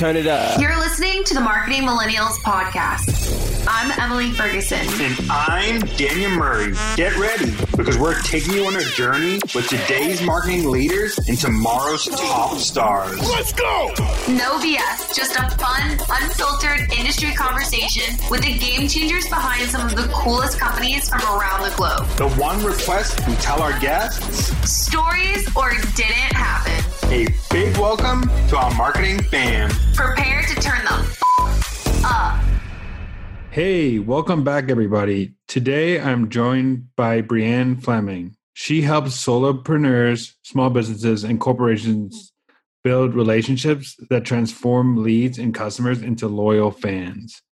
turn it up. You're listening to the Marketing Millennials Podcast. I'm Emily Ferguson. And I'm Daniel Murray. Get ready because we're taking you on a journey with today's marketing leaders and tomorrow's top stars. Let's go! No BS, just a fun, unfiltered industry conversation with the game changers behind some of the coolest companies from around the globe. The one request we tell our guests stories or didn't happen. A big welcome to our marketing fam. Prepare to turn the f- up. Hey, welcome back, everybody. Today I'm joined by Brianne Fleming. She helps solopreneurs, small businesses, and corporations build relationships that transform leads and customers into loyal fans.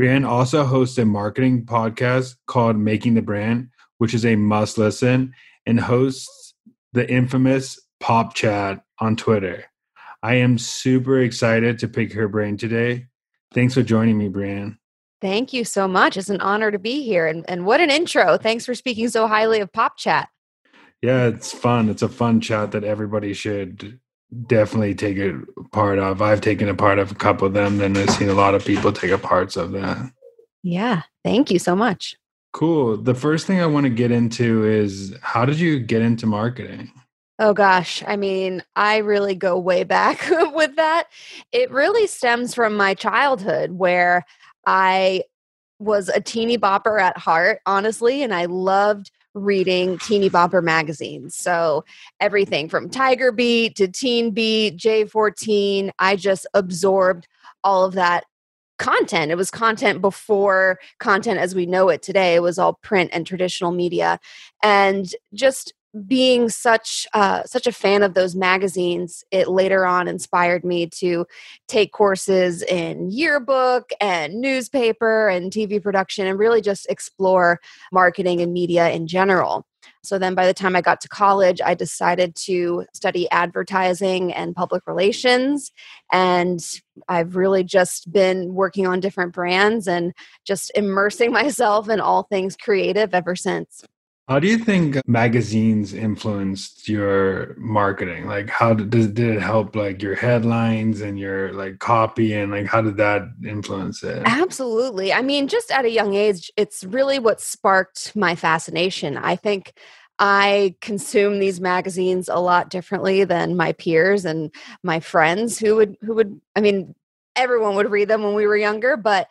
Brianne also hosts a marketing podcast called Making the Brand, which is a must listen, and hosts the infamous Pop Chat on Twitter. I am super excited to pick her brain today. Thanks for joining me, Brian. Thank you so much. It's an honor to be here. And, and what an intro. Thanks for speaking so highly of Pop Chat. Yeah, it's fun. It's a fun chat that everybody should definitely take a part of. I've taken a part of a couple of them, and I've seen a lot of people take a parts of that. Yeah. Thank you so much. Cool. The first thing I want to get into is how did you get into marketing? Oh gosh, I mean, I really go way back with that. It really stems from my childhood where I was a teeny bopper at heart, honestly, and I loved reading teeny bopper magazines. So everything from Tiger Beat to Teen Beat, J14, I just absorbed all of that content. It was content before content as we know it today. It was all print and traditional media. And just being such uh, such a fan of those magazines, it later on inspired me to take courses in yearbook and newspaper and TV production, and really just explore marketing and media in general. So then, by the time I got to college, I decided to study advertising and public relations. And I've really just been working on different brands and just immersing myself in all things creative ever since. How do you think magazines influenced your marketing? Like, how did, did it help like your headlines and your like copy, and like how did that influence it? Absolutely. I mean, just at a young age, it's really what sparked my fascination. I think I consume these magazines a lot differently than my peers and my friends who would who would. I mean, everyone would read them when we were younger, but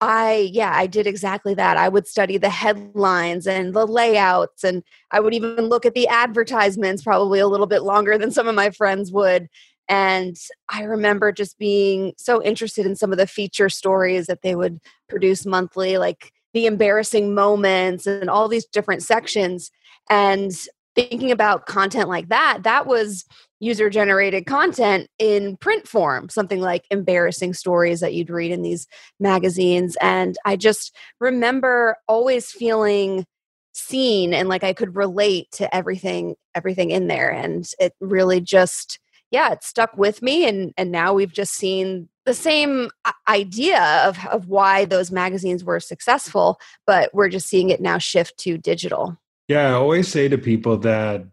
I, yeah, I did exactly that. I would study the headlines and the layouts, and I would even look at the advertisements probably a little bit longer than some of my friends would. And I remember just being so interested in some of the feature stories that they would produce monthly, like the embarrassing moments and all these different sections. And thinking about content like that, that was user generated content in print form, something like embarrassing stories that you'd read in these magazines. And I just remember always feeling seen and like I could relate to everything everything in there. And it really just yeah it stuck with me. And and now we've just seen the same idea of of why those magazines were successful but we're just seeing it now shift to digital. Yeah i always say to people that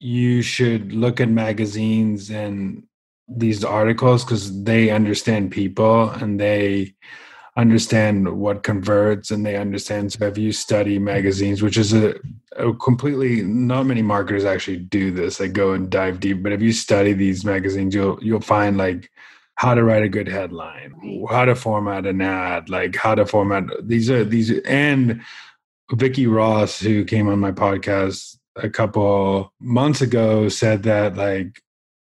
you should look at magazines and these articles because they understand people and they understand what converts and they understand. So if you study magazines which is a, a, completely not many marketers actually do this they go and dive deep but if you study these magazines you'll you'll find like how to write a good headline how to format an ad like how to format these are these and Vicki Ross who came on my podcast a couple months ago said that like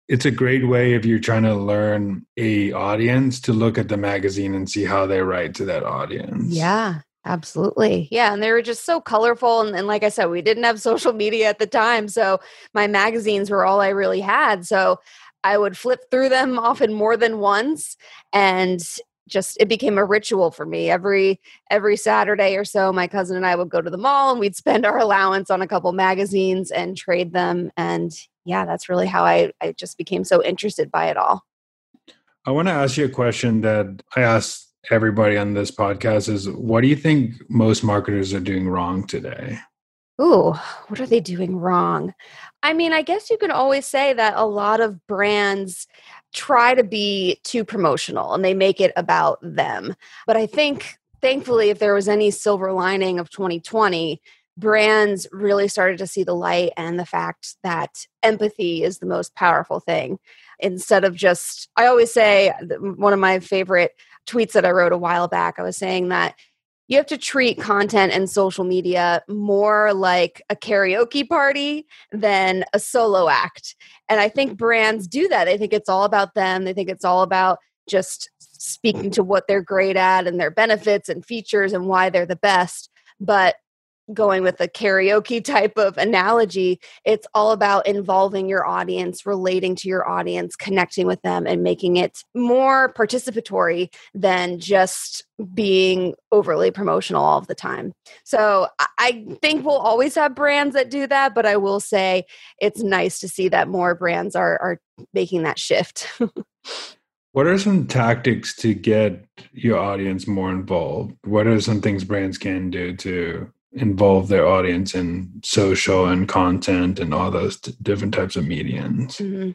it's a great way if you're trying to learn a audience to look at the magazine and see how they write to that audience. Yeah, absolutely. Yeah, and they were just so colorful and, and like I said, we didn't have social media at the time, so my magazines were all I really had. So I would flip through them often more than once and just it became a ritual for me. Every every saturday or so my cousin and i would go to the mall and we'd spend our allowance on a couple magazines and trade them and yeah that's really how i i just became so interested by it all. I want to ask you a question that i ask everybody on this podcast is what do you think most marketers are doing wrong today? Ooh, what are they doing wrong? I mean, I guess you can always say that a lot of brands try to be too promotional and they make it about them. But I think, thankfully, if there was any silver lining of 2020, brands really started to see the light and the fact that empathy is the most powerful thing. Instead of just, I always say, one of my favorite tweets that I wrote a while back, I was saying that you have to treat content and social media more like a karaoke party than a solo act. And I think brands do that. They think it's all about them. They think it's all about just speaking to what they're great at and their benefits and features and why they're the best. But going with a karaoke type of analogy, it's all about involving your audience, relating to your audience, connecting with them, and making it more participatory than just being overly promotional all of the time. So I think we'll always have brands that do that, but I will say it's nice to see that more brands are are making that shift. What are some tactics to get your audience more involved? What are some things brands can do to involve their audience in social and content and all those t- different types of mediums? Mm-hmm.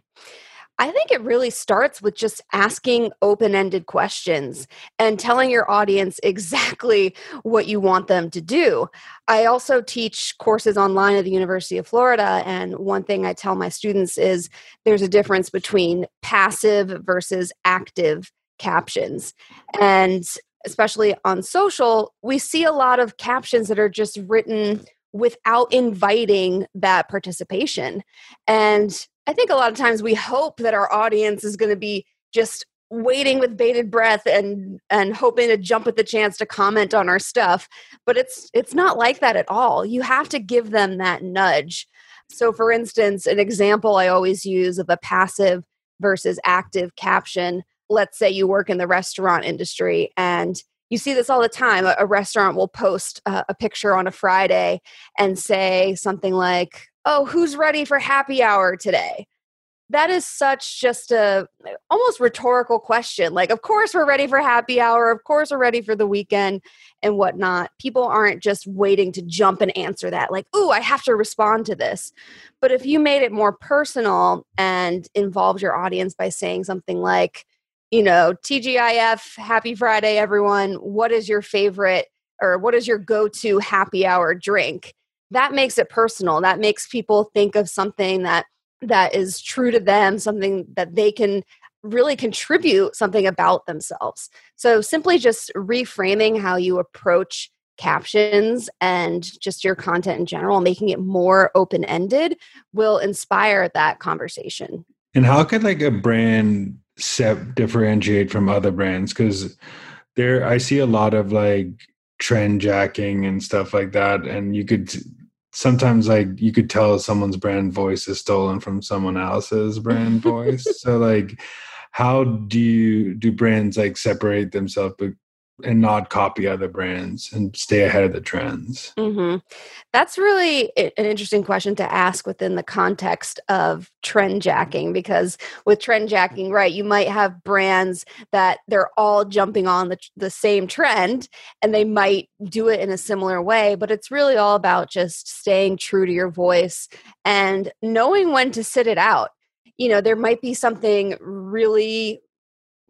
I think it really starts with just asking open ended questions and telling your audience exactly what you want them to do. I also teach courses online at the University of Florida. And one thing I tell my students is there's a difference between passive versus active captions. And especially on social, we see a lot of captions that are just written without inviting that participation. And I think a lot of times we hope that our audience is going to be just waiting with bated breath and and hoping to jump at the chance to comment on our stuff but it's it's not like that at all you have to give them that nudge so for instance an example i always use of a passive versus active caption let's say you work in the restaurant industry and you see this all the time a, restaurant will post a, picture on a friday and say something like oh who's ready for happy hour today? That is such just a almost rhetorical question like of course we're ready for happy hour of course we're ready for the weekend and whatnot. People aren't just waiting to jump and answer that like ooh i have to respond to this. But if you made it more personal and involved your audience by saying something like you know, TGIF, happy Friday, everyone. What is your favorite or what is your go to happy hour drink? That makes it personal. That makes people think of something that that is true to them, something that they can really contribute something about themselves. So simply just reframing how you approach captions and just your content in general, making it more open ended will inspire that conversation. And how could like a brand set differentiate from other brands because there I see a lot of like trend jacking and stuff like that, and you could sometimes like you could tell someone's brand voice is stolen from someone else's brand voice. So like, how do you do brands like separate themselves and not copy other brands and stay ahead of the trends? Mm-hmm. That's really an interesting question to ask within the context of trend jacking because with trend jacking, right, you might have brands that they're all jumping on the, the same trend and they might do it in a similar way, but it's really all about just staying true to your voice and knowing when to sit it out. You know, there might be something really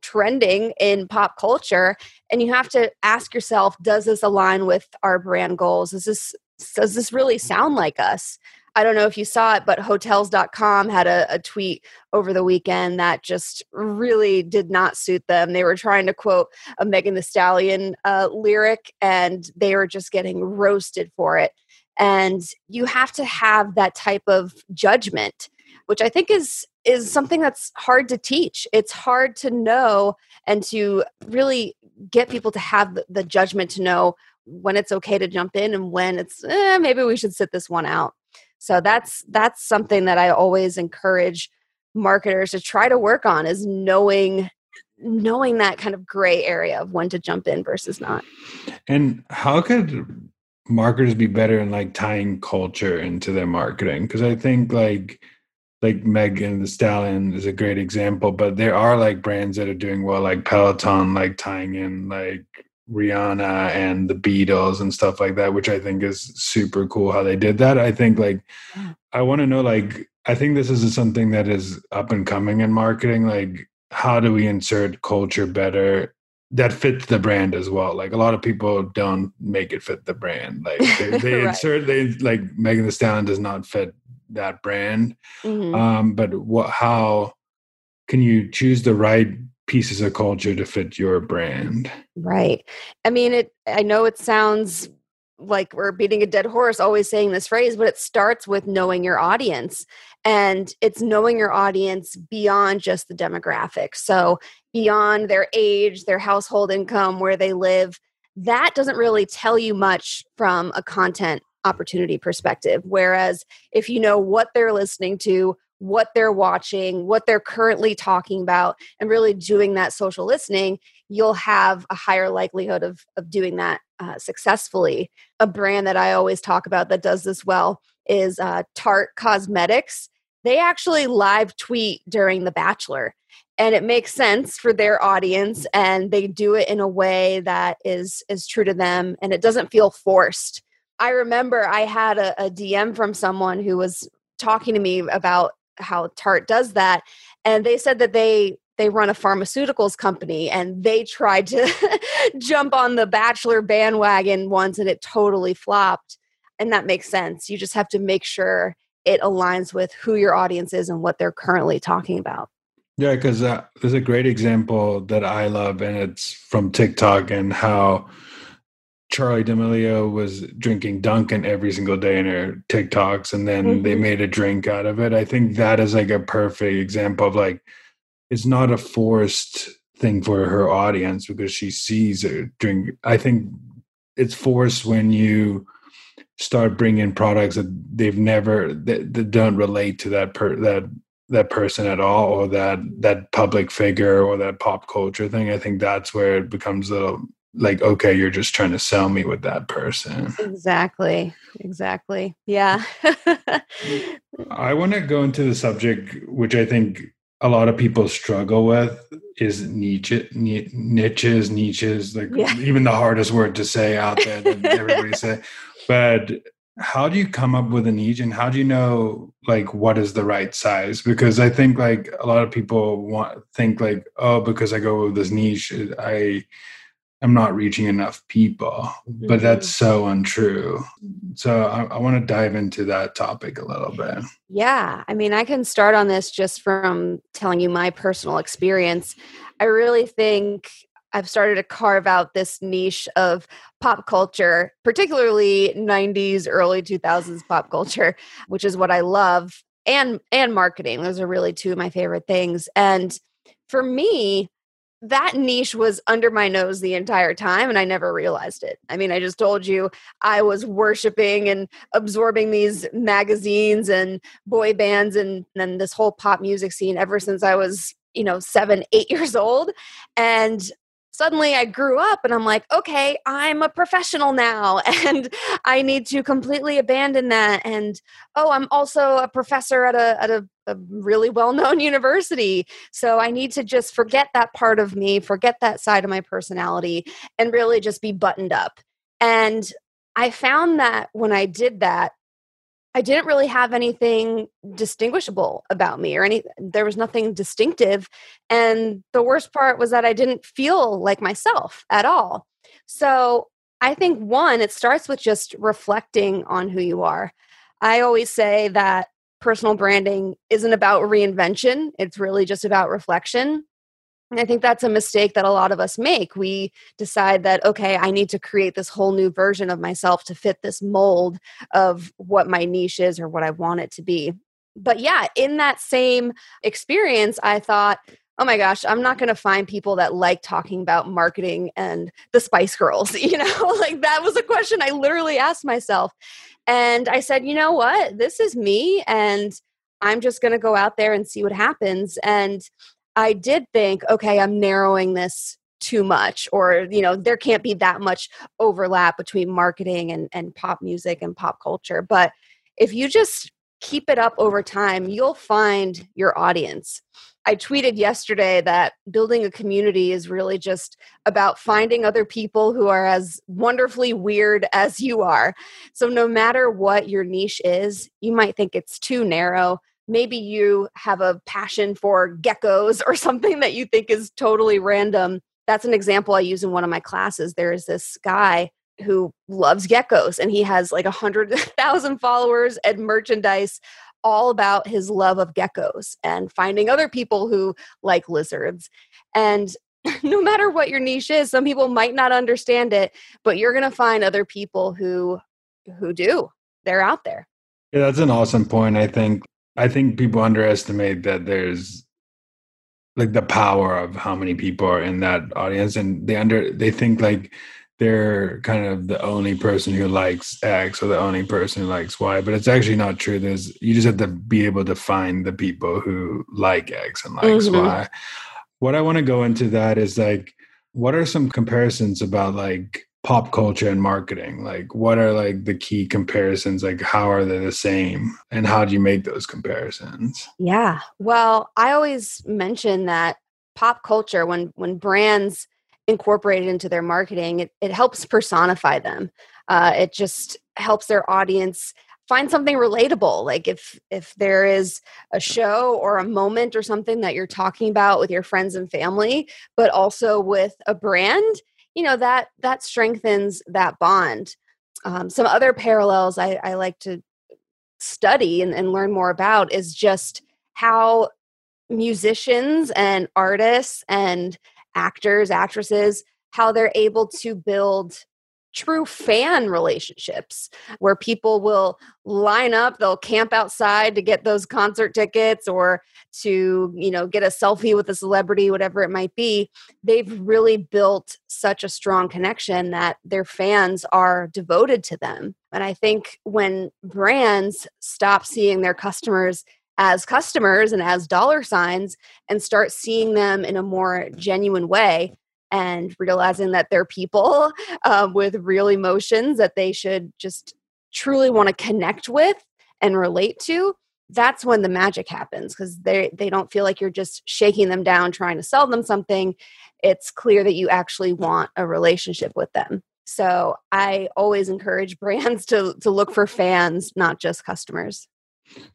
trending in pop culture and you have to ask yourself does this align with our brand goals is this does this really sound like us I don't know if you saw it, but hotels.com had a, a, tweet over the weekend that just really did not suit them. They were trying to quote a Megan Thee Stallion uh, lyric and they were just getting roasted for it. And you have to have that type of judgment, which I think is is something that's hard to teach. It's hard to know and to really get people to have the, judgment to know when it's okay to jump in and when it's eh, maybe we should sit this one out. So that's that's something that I always encourage marketers to try to work on is knowing knowing that kind of gray area of when to jump in versus not. And how could marketers be better in like tying culture into their marketing? Because I think like like Megan Thee Stallion is a great example, but there are like brands that are doing well, like Peloton, like tying in like Rihanna and the Beatles and stuff like that, which I think is super cool how they did that. I think like I want to know like I think this is something that is up and coming in marketing. Like how do we insert culture better that fits the brand as well? Like a lot of people don't make it fit the brand. Like they, they right. insert they like Megan Thee Stallion does not fit that brand. Mm-hmm. Um, but what how can you choose the right pieces of culture to fit your brand. Right. I mean, it. I know it sounds like we're beating a dead horse always saying this phrase but it starts with knowing your audience and it's knowing your audience beyond just the demographics so beyond their age their household income where they live that doesn't really tell you much from a content opportunity perspective whereas if you know what they're listening to what they're watching, what they're currently talking about, and really doing that social listening, you'll have a higher likelihood of, of doing that uh, successfully. A brand that I always talk about that does this well is uh, Tarte Cosmetics. They actually live tweet during The Bachelor, and it makes sense for their audience, and they do it in a way that is is true to them, and it doesn't feel forced. I remember I had a, a DM from someone who was talking to me about how Tarte does that, and they said that they they run a pharmaceuticals company and they tried to jump on the bachelor bandwagon once and it totally flopped and that makes sense. You just have to make sure it aligns with who your audience is and what they're currently talking about. Yeah because uh, there's a great example that i love and it's from tiktok and how Charli D'Amelio was drinking Dunkin' every single day in her TikToks, and then mm-hmm. they made a drink out of it. I think that is like a perfect example of like it's not a forced thing for her audience because she sees her drink. I think it's forced when you start bringing products that they've never that, that don't relate to that per that that person at all or that that public figure or that pop culture thing i think that's where it becomes a like okay you're just trying to sell me with that person. Exactly exactly. Yeah. Mm. I want to go into the subject which i think a lot of people struggle with is niche niches niches like yeah. even the hardest word to say out there that everybody say. But how do you come up with a niche and how do you know like what is the right size? Because i think like a lot of people want think like oh because i go with this niche i I'm not reaching enough people, but that's mm-hmm. so untrue. So I, I want to dive into that topic a little bit. Yeah. I mean, I can start on this just from telling you my personal experience. I really think I've started to carve out this niche of pop culture, particularly 90s, early 2000s pop culture, which is what I love, and and marketing. Those are really two of my favorite things. And for me, that niche was under my nose the entire time and I never realized it. I mean, I just told you I was worshiping and absorbing these magazines and boy bands and then this whole pop music scene ever since I was, you know, seven, eight years old. And suddenly I grew up and I'm like, okay, I'm a professional now and I need to completely abandon that. And oh, I'm also a professor at a, at a, a really well known university. So I need to just forget that part of me, forget that side of my personality, and really just be buttoned up. And I found that when I did that, I didn't really have anything distinguishable about me or any there was nothing distinctive and the worst part was that I didn't feel like myself at all. So, I think one it starts with just reflecting on who you are. I always say that personal branding isn't about reinvention, it's really just about reflection. And I think that's a mistake that a lot of us make. We decide that, okay, I need to create this whole new version of myself to fit this mold of what my niche is or what I want it to be. But yeah, in that same experience, I thought, oh my gosh, I'm not going to find people that like talking about marketing and the Spice Girls. You know, like that was a question I literally asked myself. And I said, you know what? This is me. And I'm just going to go out there and see what happens. And I did think, okay, I'm narrowing this too much or you know there can't be that much overlap between marketing and, and pop music and pop culture but if you just keep it up over time you'll find your audience I tweeted yesterday that building a community is really just about finding other people who are as wonderfully weird as you are. So, no matter what your niche is, you might think it's too narrow. Maybe you have a passion for geckos or something that you think is totally random. That's an example I use in one of my classes. There is this guy who loves geckos and he has like a hundred thousand followers and merchandise all about his love of geckos and finding other people who like lizards. And no matter what your niche is, some people might not understand it, but you're going to find other people who who do. They're out there. Yeah, that's an awesome point. I think I think people underestimate that there's like the power of how many people are in that audience and they under they think like they're kind of the only person who likes X or the only person who likes Y, but it's actually not true. There's you just have to be able to find the people who like X and likes mm-hmm. Y. What I want to go into that is like, what are some comparisons about like pop culture and marketing? Like, what are like the key comparisons? Like, how are they the same, and how do you make those comparisons? Yeah, well, I always mention that pop culture when when brands incorporated into their marketing, it, it helps personify them. Uh, it just helps their audience find something relatable like if if there is a show or a moment or something that you're talking about with your friends and family but also with a brand you know that that strengthens that bond. Um, some other parallels I, I like to study and, and learn more about is just how musicians and artists and actors, actresses, how they're able to build true fan relationships where people will line up they'll camp outside to get those concert tickets or to you know get a selfie with a celebrity whatever it might be. They've really built such a strong connection that their fans are devoted to them. And i think when brands stop seeing their customers as customers and as dollar signs and start seeing them in a more genuine way and realizing that they're people um, with real emotions that they should just truly want to connect with and relate to that's when the magic happens because they they don't feel like you're just shaking them down trying to sell them something. It's clear that you actually want a relationship with them. So i always encourage brands to to look for fans not just customers.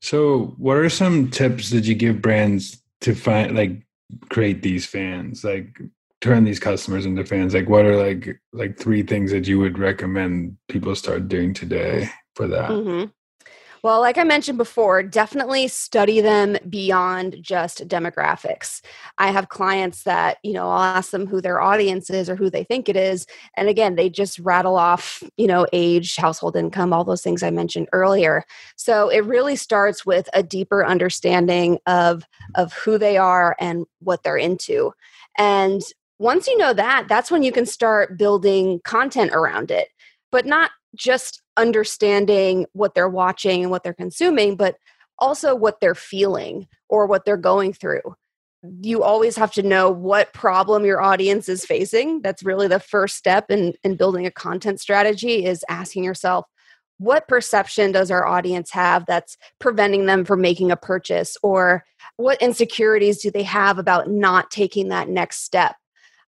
So, what are some tips that you give brands to find like create these fans, like turn these customers into fans? Like, what are like like three things that you would recommend people start doing today for that? Mm-hmm. Well, like I mentioned before, definitely study them beyond just demographics. I have clients that, you know, I'll ask them who their audience is or who they think it is. And again, they just rattle off, you know, age, household income, all those things I mentioned earlier. So it really starts with a deeper understanding of, of who they are and what they're into. And once you know that, that's when you can start building content around it, but not just understanding what they're watching and what they're consuming, but also what they're feeling or what they're going through. You always have to know what problem your audience is facing. That's really the first step in, in building a content strategy is asking yourself, what perception does our audience have that's preventing them from making a purchase or what insecurities do they have about not taking that next step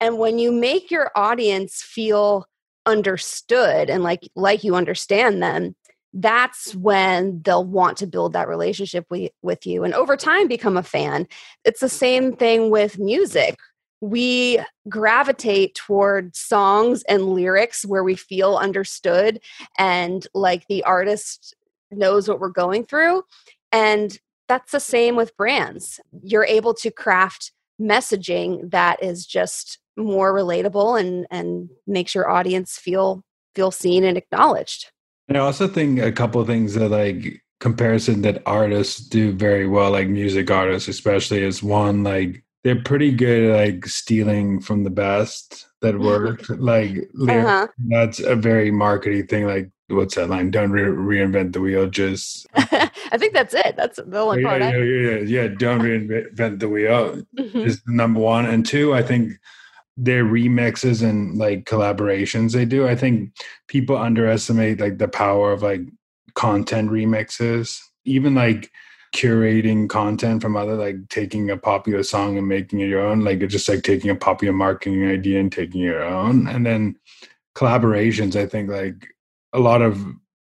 and when you make your audience feel understood and like like you understand them that's when they'll want to build that relationship with, with you and over time become a fan. It's the same thing with music. We gravitate toward songs and lyrics where we feel understood and like the artist knows what we're going through. And that's the same with brands. You're able to craft messaging that is just more relatable and and makes your audience feel feel seen and acknowledged. And I also think a couple of things that like comparison that artists do very well, like music artists especially, is one like they're pretty good at like stealing from the best that work. like uh-huh. that's a very marketing thing. Like what's that line? Don't re- reinvent the wheel. Just I think that's it. That's the only yeah, part. Yeah, I- yeah, yeah, yeah. Don't reinvent the wheel mm-hmm. is number one, and two. I think their remixes and like collaborations they do. I think people underestimate like the power of like content remixes. Even like curating content from other like taking a popular song and making it your own like it's just like taking a popular marketing idea and taking your own and then collaborations i think like a lot of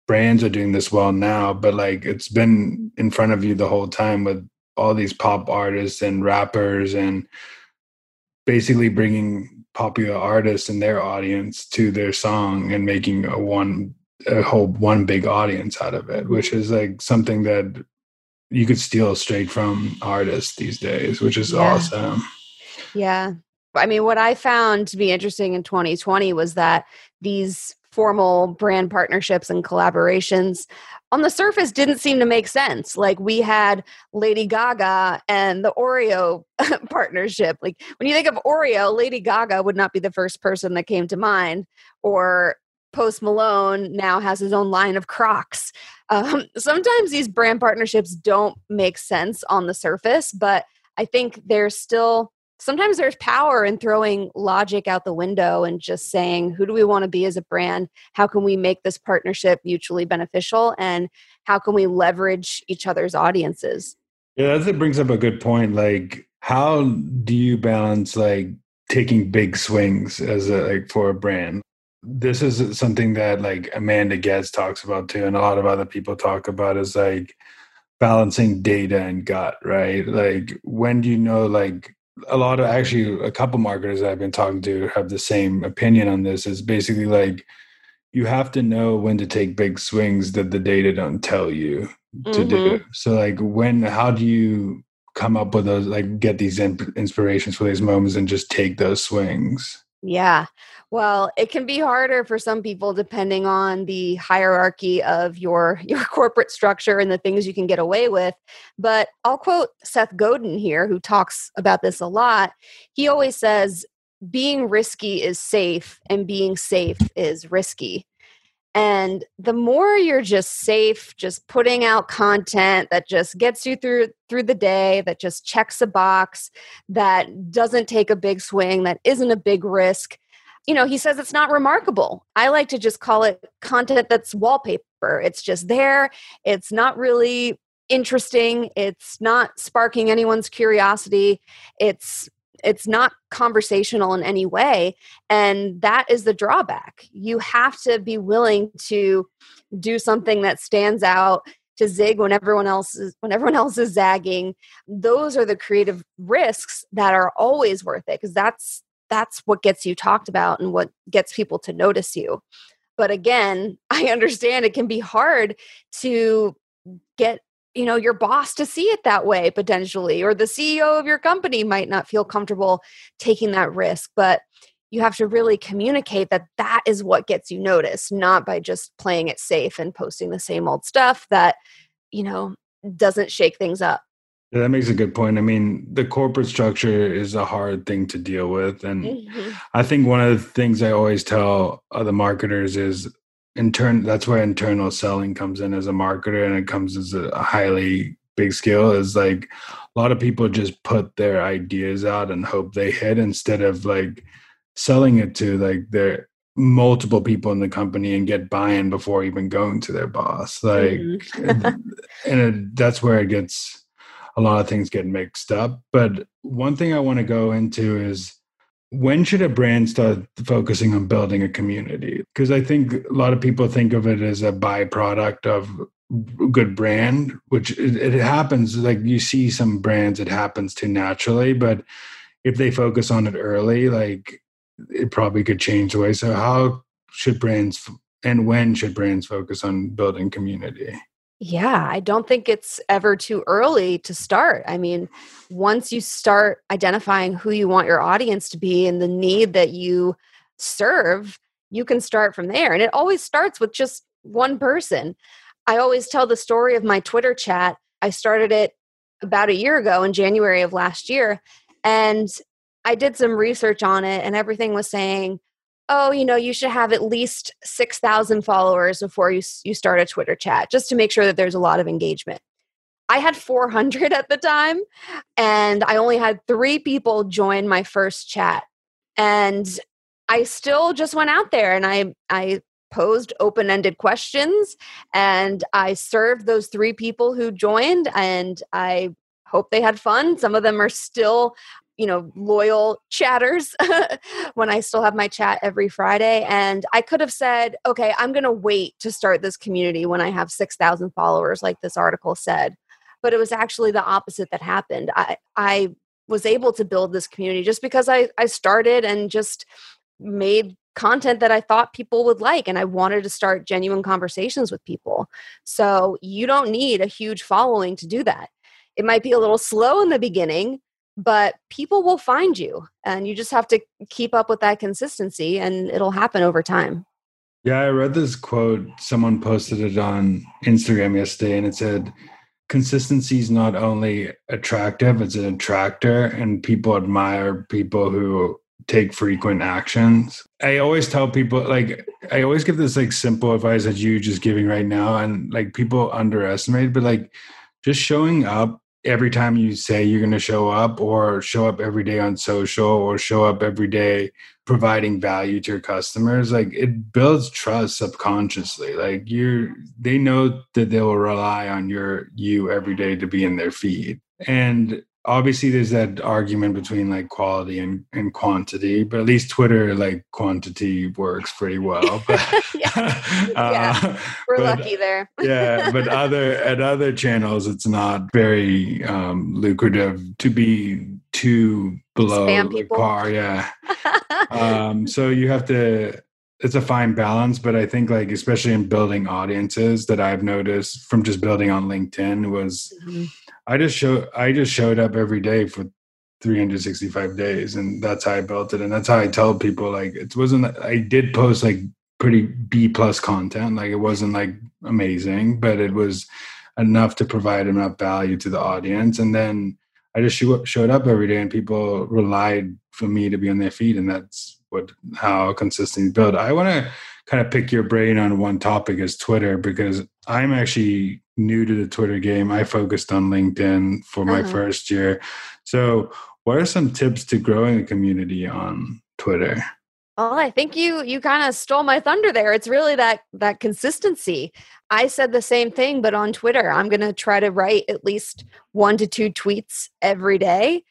brands are doing this well now but like it's been in front of you the whole time with all these pop artists and rappers and basically bringing popular artists and their audience to their song and making a one a whole one big audience out of it which is like something that you could steal straight from artists these days which is yeah. awesome yeah i mean what i found to be interesting in 2020 was that these formal brand partnerships and collaborations on the surface didn't seem to make sense. Like we had Lady Gaga and the Oreo partnership. Like when you think of Oreo, Lady Gaga would not be the first person that came to mind. Or Post Malone now has his own line of Crocs. Um, sometimes these brand partnerships don't make sense on the surface, but I think there's still sometimes there's power in throwing logic out the window and just saying who do we want to be as a brand? How can we make this partnership mutually beneficial? And how can we leverage each other's audiences? Yeah that brings up a good point like how do you balance like taking big swings as a like for a brand? This is something that like amanda Goetz talks about too and a lot of other people talk about is like balancing data and gut right? Like when do you know like a lot of actually a couple marketers I've been talking to have the same opinion on this. Is basically like you have to know when to take big swings that the data don't tell you to mm-hmm. do. So like when how do you come up with those like get these inspirations for these moments and just take those swings? Yeah. Well, it can be harder for some people depending on the hierarchy of your your corporate structure and the things you can get away with. But I'll quote Seth Godin here who talks about this a lot. He always says being risky is safe and being safe is risky. And the more you're just safe, just putting out content that just gets you through through the day, that just checks a box, that doesn't take a big swing, that isn't a big risk, you know, he says it's not remarkable. I like to just call it content that's wallpaper. It's just there. It's not really interesting. It's not sparking anyone's curiosity. It's it's not conversational in any way and that is the drawback you have to be willing to do something that stands out to zig when everyone else is when everyone else is zagging those are the creative risks that are always worth it because that's that's what gets you talked about and what gets people to notice you. But again, I understand it can be hard to get you know your boss to see it that way potentially or the CEO of your company might not feel comfortable taking that risk but you have to really communicate that that is what gets you noticed not by just playing it safe and posting the same old stuff that you know doesn't shake things up yeah, that makes a good point. I mean, the corporate structure is a hard thing to deal with. And mm-hmm. I think one of the things I always tell other marketers is intern that's where internal selling comes in as a marketer and it comes as a highly big skill is like a lot of people just put their ideas out and hope they hit instead of like selling it to like their multiple people in the company and get buy-in before even going to their boss like mm-hmm. and, and it, that's where it gets a lot of things get mixed up. But one thing I want to go into is when should a brand start focusing on building a community? Because I think a lot of people think of it as a byproduct of good brand, which it, it happens like you see some brands it happens to naturally, but if they focus on it early, like it probably could change the way. So how should brands and when should brands focus on building community? Yeah, I don't think it's ever too early to start. I mean, once you start identifying who you want your audience to be and the need that you serve, you can start from there. And it always starts with just one person. I always tell the story of my Twitter chat. I started it about a year ago in January of last year. And I did some research on it, and everything was saying, oh, you know, you should have at least 6,000 followers before you, you start a Twitter chat, just to make sure that there's a lot of engagement. I had 400 at the time, and I only had three people join my first chat. And I still just went out there and I, I posed open ended questions and I served those three people who joined and I hope they had fun. Some of them are still you know loyal chatters when i still have my chat every friday and i could have said okay i'm going to wait to start this community when i have 6000 followers like this article said but it was actually the opposite that happened i i was able to build this community just because i i started and just made content that I thought people would like. And I wanted to start genuine conversations with people. So you don't need a huge following to do that. It might be a little slow in the beginning, but people will find you. And you just have to keep up with that consistency and it'll happen over time. Yeah, I read this quote. Someone posted it on Instagram yesterday and it said, Consistency is not only attractive, it's an attractor, and people admire people who take frequent actions. I always tell people like I always give this like simple advice that you just giving right now and like people underestimate but like just showing up every time you say you're going to show up or show up every day on social or show up every day providing value to your customers like it builds trust subconsciously. Like you're they know that they will rely on your you every day to be in their feed. And obviously there's that argument between like quality and, and quantity but at least twitter like quantity works pretty well but, yeah. uh, yeah. we're but, lucky there yeah but other at other channels it's not very um, lucrative to be too below the par yeah um, so you have to it's a fine balance but i think like especially in building audiences that i've noticed from just building on linkedin was mm-hmm. I just show I just showed up every day for 365 days and that's how I built it and that's how I tell people like it wasn't I did post like pretty B plus content like it wasn't like amazing but it was enough to provide enough value to the audience and then I just showed up every day and people relied for me to be on their feet and that's what how consistency build. I want to kind of pick your brain on one topic as Twitter because I'm actually new to the Twitter game. I focused on LinkedIn for my uh-huh. first year. So, what are some tips to growing a community on Twitter? Well, I think you you kind of stole my thunder there. It's really that that consistency. I said the same thing but on Twitter. I'm going to try to write at least 1 to 2 tweets every day.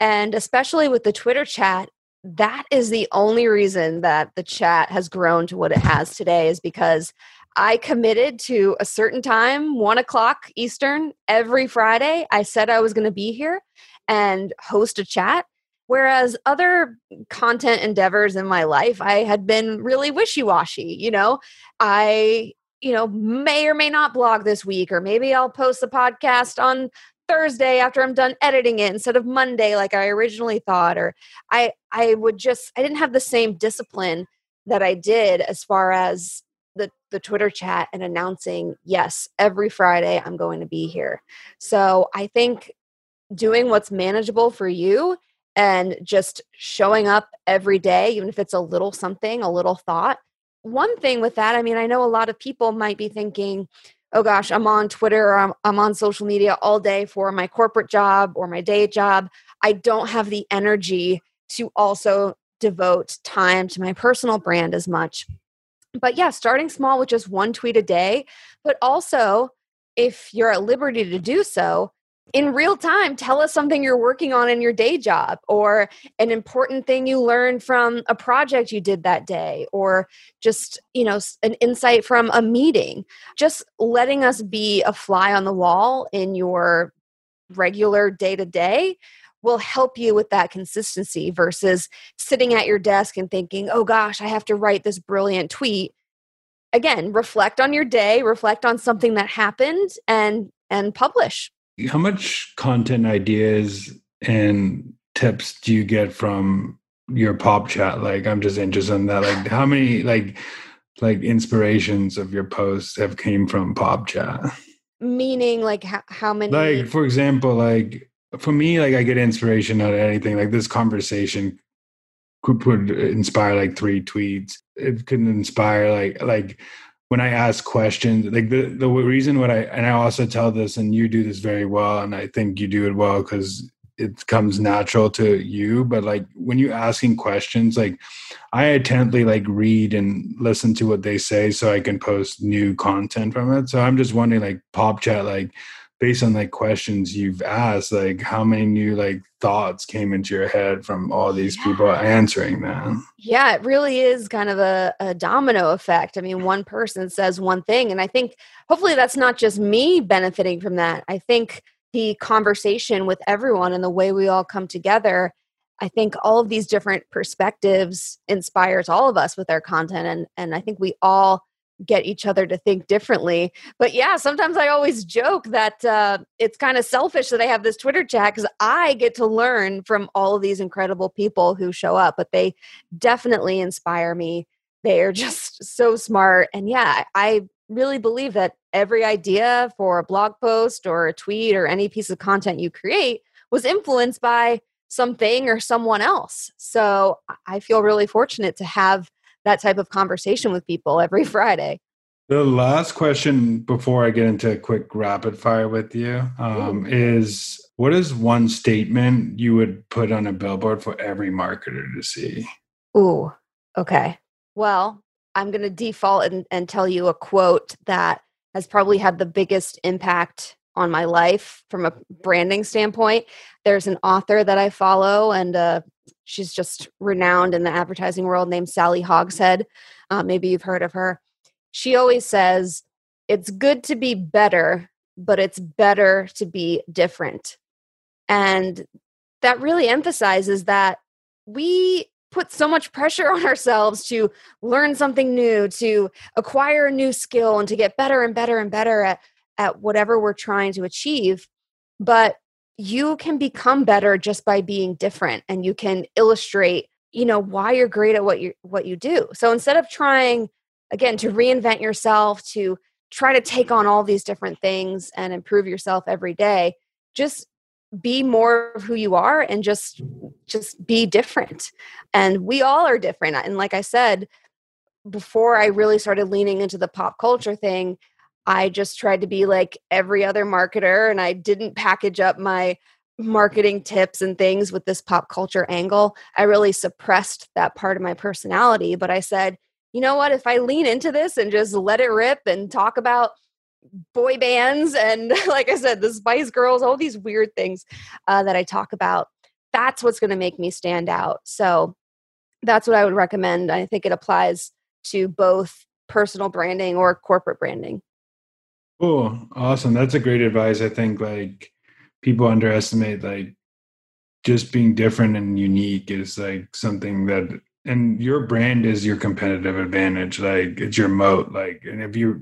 And especially with the Twitter chat, that is the only reason that the chat has grown to what it has today is because I committed to a certain time, one o'clock Eastern, every Friday. I said I was going to be here and host a chat. Whereas other content endeavors in my life, I had been really wishy washy. You know, I, you know, may or may not blog this week, or maybe I'll post the podcast on Thursday after I'm done editing it instead of Monday like I originally thought or I I would just I didn't have the same discipline that I did as far as the the Twitter chat and announcing yes every Friday I'm going to be here. So I think doing what's manageable for you and just showing up every day even if it's a little something, a little thought. One thing with that, I mean I know a lot of people might be thinking oh gosh, I'm on Twitter or I'm, I'm on social media all day for my corporate job or my day job. I don't have the energy to also devote time to my personal brand as much. But yeah, starting small with just one tweet a day, but also if you're at liberty to do so, in real time tell us something you're working on in your day job or an important thing you learned from a project you did that day or just you know an insight from a meeting. Just letting us be a fly on the wall in your regular day to day will help you with that consistency versus sitting at your desk and thinking oh gosh i have to write this brilliant tweet. Again reflect on your day reflect on something that happened and and publish how much content ideas and tips do you get from your pop chat? Like, I'm just interested in that. Like, how many like like inspirations of your posts have came from pop chat? Meaning, like how, how many? Like, for example, like for me, like I get inspiration out of anything. Like this conversation could, could inspire like three tweets. It could inspire like like when I ask questions, like the the reason what I and I also tell this, and you do this very well, and I think you do it well because it comes natural to you but like when you're asking questions like i intently like read and listen to what they say so i can post new content from it. So i'm just wondering like pop chat like based on like questions you've asked like how many new like thoughts came into your head from all these yeah. people answering them yeah it really is kind of a, a domino effect. I mean one person says one thing and i think hopefully that's not just me benefiting from that. I think the conversation with everyone and the way we all come together i think all of these different perspectives inspires all of us with our content and and i think we all get each other to think differently. But yeah, sometimes I always joke that uh, it's kind of selfish that I have this Twitter chat because I get to learn from all of these incredible people who show up, but they definitely inspire me. They are just so smart. And yeah, I really believe that every idea for a blog post or a tweet or any piece of content you create was influenced by something or someone else. So I feel really fortunate to have that type of conversation with people every Friday. The last question before I get into a quick rapid fire with you um, is what is one statement you would put on a billboard for every marketer to see? Ooh, okay. Well, I'm going to default and, and tell you a quote that has probably had the biggest impact on my life from a branding standpoint. There's an author that I follow, and uh, she's just renowned in the advertising world named Sally Hogshead. Uh, maybe you've heard of her. She always says, It's good to be better, but it's better to be different. And that really emphasizes that we put so much pressure on ourselves to learn something new, to acquire a new skill, and to get better and better and better at, at whatever we're trying to achieve. But you can become better just by being different and you can illustrate you know why you're great at what you what you do so instead of trying again to reinvent yourself to try to take on all these different things and improve yourself every day just be more of who you are and just just be different and we all are different and like i said before i really started leaning into the pop culture thing I just tried to be like every other marketer and I didn't package up my marketing tips and things with this pop culture angle. I really suppressed that part of my personality, but I said, you know what, if I lean into this and just let it rip and talk about boy bands and like I said, the Spice Girls, all these weird things uh, that I talk about, that's what's going to make me stand out. So that's what I would recommend. I think it applies to both personal branding or corporate branding. Oh, awesome. That's a great advice. I think like people underestimate like just being different and unique is like something that and your brand is your competitive advantage like it's your moat like and if you're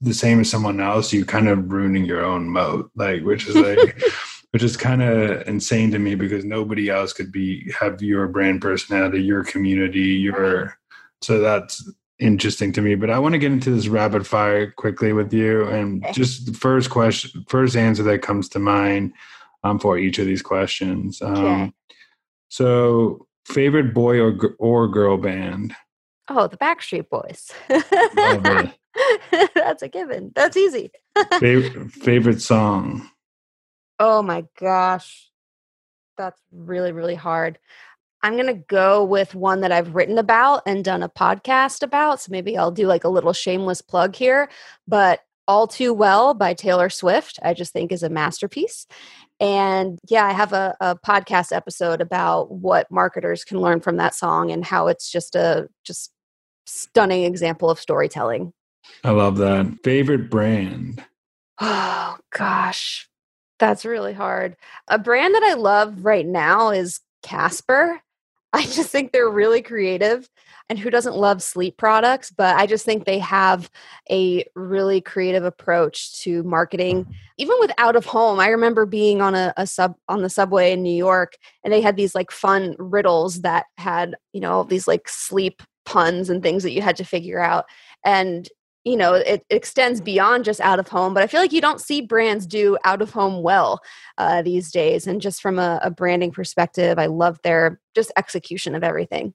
the same as someone else you kind of ruining your own moat like which is like which is kind of insane to me because nobody else could be have your brand personality your community your so that's interesting to me. But I want to get into this rapid fire quickly with you, and okay. just the first question, first answer that comes to mind um, for each of these questions. Um, okay. So, favorite boy or or girl band? Oh, the Backstreet Boys. That's a given. That's easy. favorite, favorite song? Oh my gosh. That's really, really hard. I'm going to go with one that I've written about and done a podcast about. So maybe I'll do like a little shameless plug here. But All Too Well by Taylor Swift, I just think is a masterpiece. And yeah, I have a, a podcast episode about what marketers can learn from that song and how it's just a just stunning example of storytelling. I love that. Favorite brand? Oh gosh. That's really hard. A brand that I love right now is Casper. I just think they're really creative. And who doesn't love sleep products? But I just think they have a really creative approach to marketing, even with out of home. I remember being on a, a sub on the subway in New York, and they had these like fun riddles that had you know these like sleep puns and things that you had to figure out. And you know it, extends beyond just out of home but i feel like you don't see brands do out of home well uh, these days and just from a, a, branding perspective i love their just execution of everything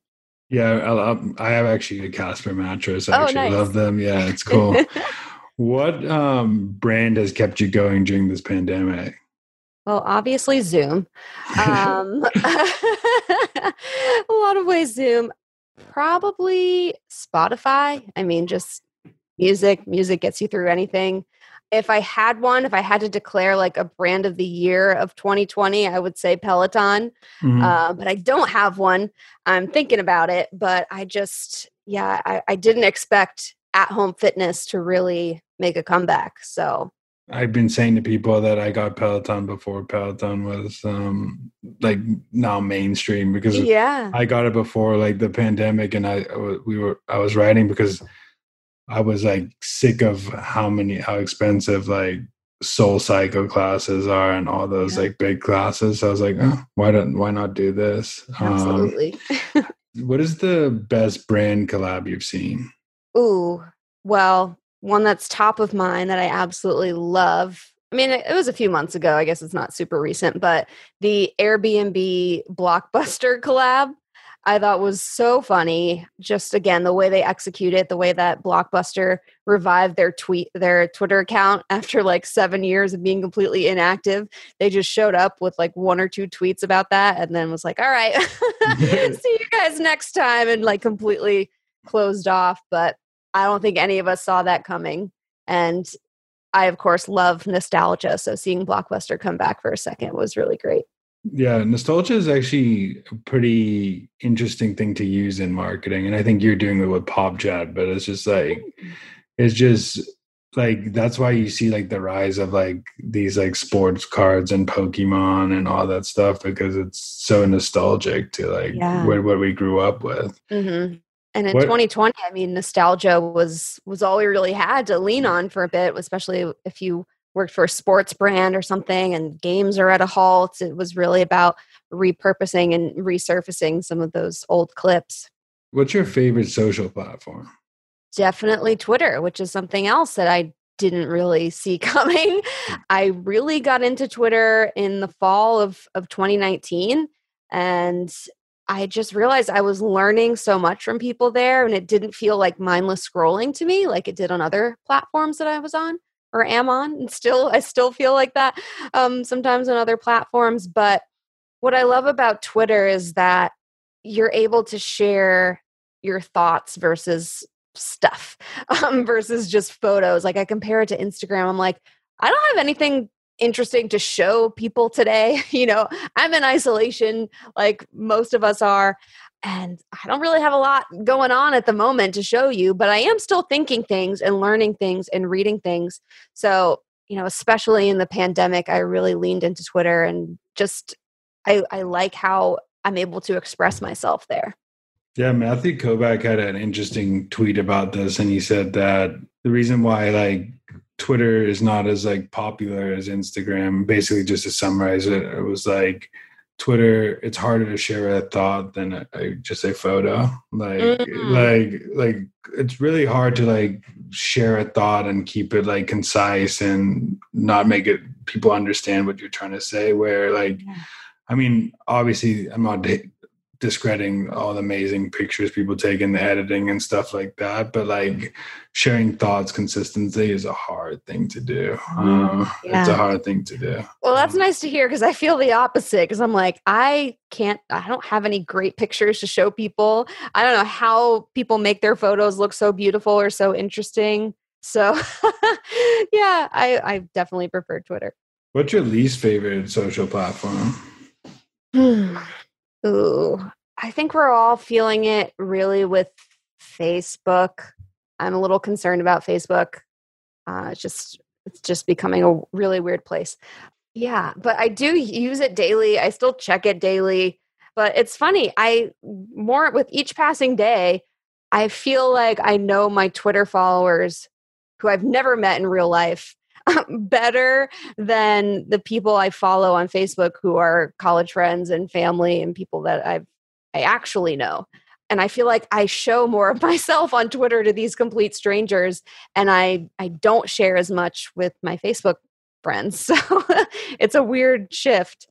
yeah i, I have actually a casper mattress i oh, actually nice. love them yeah it's cool what um, brand has kept you going during this pandemic Well, obviously Zoom. Um, a lot of ways Zoom. Probably Spotify. I mean, just music. Music gets you through anything. If I had one, if I had to declare like a brand of the year of 2020, I would say Peloton. Mhm. Uh, but I don't have one. I'm thinking about it, but I just, yeah, I, I didn't expect at home fitness to really make a comeback. So, I've been saying to people that I got Peloton before Peloton was um like now mainstream because yeah. I got it before like the pandemic and I we were I was writing because I was like sick of how many how expensive like soul cycle classes are and all those Yeah. like big classes. So I was like, oh, why don't why not do this? Um, Absolutely. what is the best brand collab you've seen? Ooh, well, one that's top of mind that I absolutely love. I mean, it was a few months ago. I guess it's not super recent, but the Airbnb Blockbuster collab I thought was so funny. Just again, the way they execute it, the way that Blockbuster revived their tweet, their Twitter account after like seven years of being completely inactive. They just showed up with like one or two tweets about that, and then was like, "All right, see you guys next time," and like completely closed off. But I don't think any of us saw that coming. And I, of course, love nostalgia. So seeing Blockbuster come back for a second was really great. Yeah, nostalgia is actually a pretty interesting thing to use in marketing. And I think you're doing it with PopChat, but it's just like, it's just like, that's why you see like the rise of like these like sports cards and Pokemon and all that stuff because it's so nostalgic to like Yeah. what, what we grew up with. hmm And in What- 2020, I mean, nostalgia was was all we really had to lean on for a bit, especially if you worked for a sports brand or something and games are at a halt. It was really about repurposing and resurfacing some of those old clips. What's your favorite social platform? definitely Twitter, which is something else that I didn't really see coming. Hmm. I really got into Twitter in the fall of, of 2019 and I just realized I was learning so much from people there and it didn't feel like mindless scrolling to me like it did on other platforms that I was on or am on and still I still feel like that um, sometimes on other platforms but what I love about Twitter is that you're able to share your thoughts versus stuff um, versus just photos. Like I compare it to Instagram. I'm like, I don't have anything interesting to show people today. You know, I'm in isolation like most of us are. And I don't really have a lot going on at the moment to show you, but I am still thinking things and learning things and reading things. So, you know, especially in the pandemic, I really leaned into Twitter and just, I, I like how I'm able to express myself there. Yeah, Matthew Kovac had an interesting tweet about this, and he said that the reason why like Twitter is not as like popular as Instagram, basically just to summarize it, it was like Twitter, it's harder to share a thought than a, a- just a photo. Like, Mhm. like, like it's really hard to like share a thought and keep it like concise and not make it people understand what you're trying to say. Where like, Yeah. I mean, obviously, I'm not discrediting all the amazing pictures people take in the editing and stuff like that, but like sharing thoughts consistently is a hard thing to do. Um, It's a hard thing to do. Well, that's nice to hear because I feel the opposite. Because I'm like, I can't, I don't have any great pictures to show people. I don't know how people make their photos look so beautiful or so interesting. So, yeah, I, I definitely prefer Twitter. What's your least favorite social platform? Ooh, I think we're all feeling it really with Facebook. I'm a little concerned about Facebook. Uh, it's just it's just becoming a really weird place. Yeah, but I do use it daily. I still check it daily. But it's funny. I more with each passing day, I feel like I know my Twitter followers who I've never met in real life better than the people I follow on Facebook who are college friends and family and people that I've I actually know. And I feel like I show more of myself on Twitter to these complete strangers and I I don't share as much with my Facebook friends. So it's a weird shift.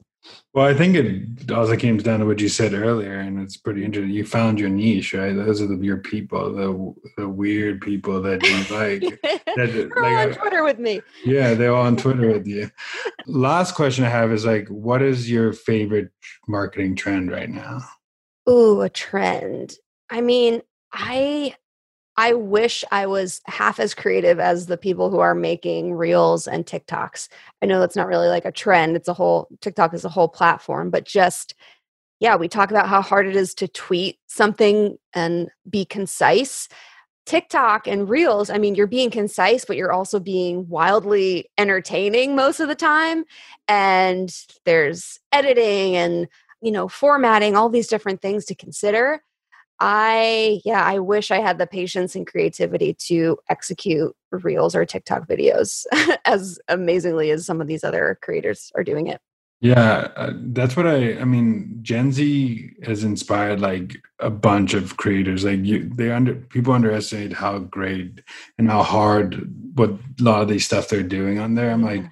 Well, I think it also comes down to what you said earlier, and it's pretty interesting. You found your niche, right? Those are the, your people, the the weird people that you like. that, they're like, on uh, Twitter with me. Yeah, they're all on Twitter with you. Last question I have is like, what is your favorite marketing trend right now? Ooh, a trend. I mean, I I wish I was half as creative as the people who are making reels and TikToks. I know that's not really like a trend. It's a whole TikTok is a whole platform, but just yeah, we talk about how hard it is to tweet something and be concise. TikTok and Reels, I mean, you're being concise, but you're also being wildly entertaining most of the time. And there's editing and, you know, formatting, all these different things to consider. I, yeah, I wish I had the patience and creativity to execute reels or TikTok videos as amazingly as some of these other creators are doing it. Yeah, uh, that's what I. I mean, Gen Z has inspired like a bunch of creators. Like you, they under people underestimate how great and how hard what a lot of these stuff they're doing on there. I'm like,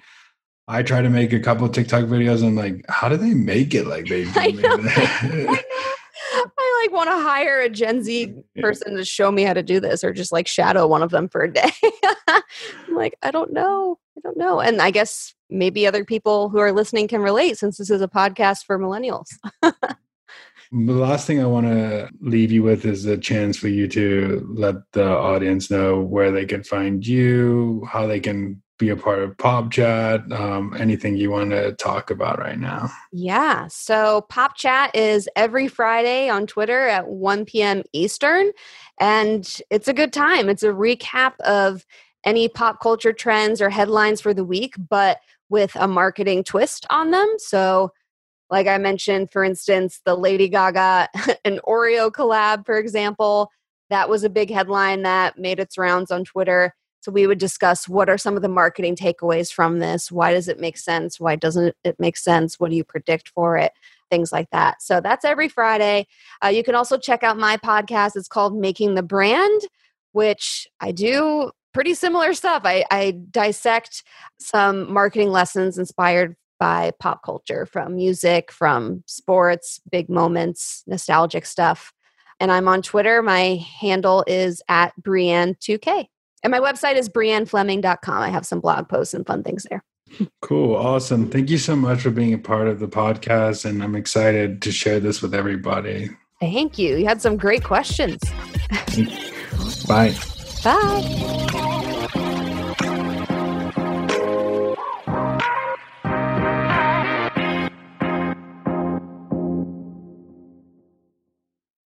I try to make a couple of TikTok videos. and like, how do they make it like they? I know. I know. I like want to hire a Gen Z mm-hmm. person to show me how to do this or just like shadow one of them for a day. I'm like, I don't know. I don't know. And I guess maybe other people who are listening can relate since this is a podcast for millennials. The last thing I want to leave you with is a chance for you to let the audience know where they can find you, how they can be a part of Pop Chat, um, anything you want to talk about right now. Yeah. So Pop Chat is every Friday on Twitter at 1 p.m. Eastern. And it's a good time. It's a recap of any pop culture trends or headlines for the week, but with a marketing twist on them. So, like I mentioned, for instance, the Lady Gaga and Oreo collab, for example, that was a big headline that made its rounds on Twitter. So we would discuss what are some of the marketing takeaways from this? Why does it make sense? Why doesn't it make sense? What do you predict for it? Things like that. So that's every Friday. Uh, you can also check out my podcast. It's called Making the Brand, which I do pretty similar stuff. I, I dissect some marketing lessons inspired by pop culture from music, from sports, big moments, nostalgic stuff. And I'm on Twitter. My handle is at Brianne2K. And my website is briannefleming.com. I have some blog posts and fun things there. Cool. Awesome. Thank you so much for being a part of the podcast. And I'm excited to share this with everybody. Thank you. You had some great questions. Bye. Bye.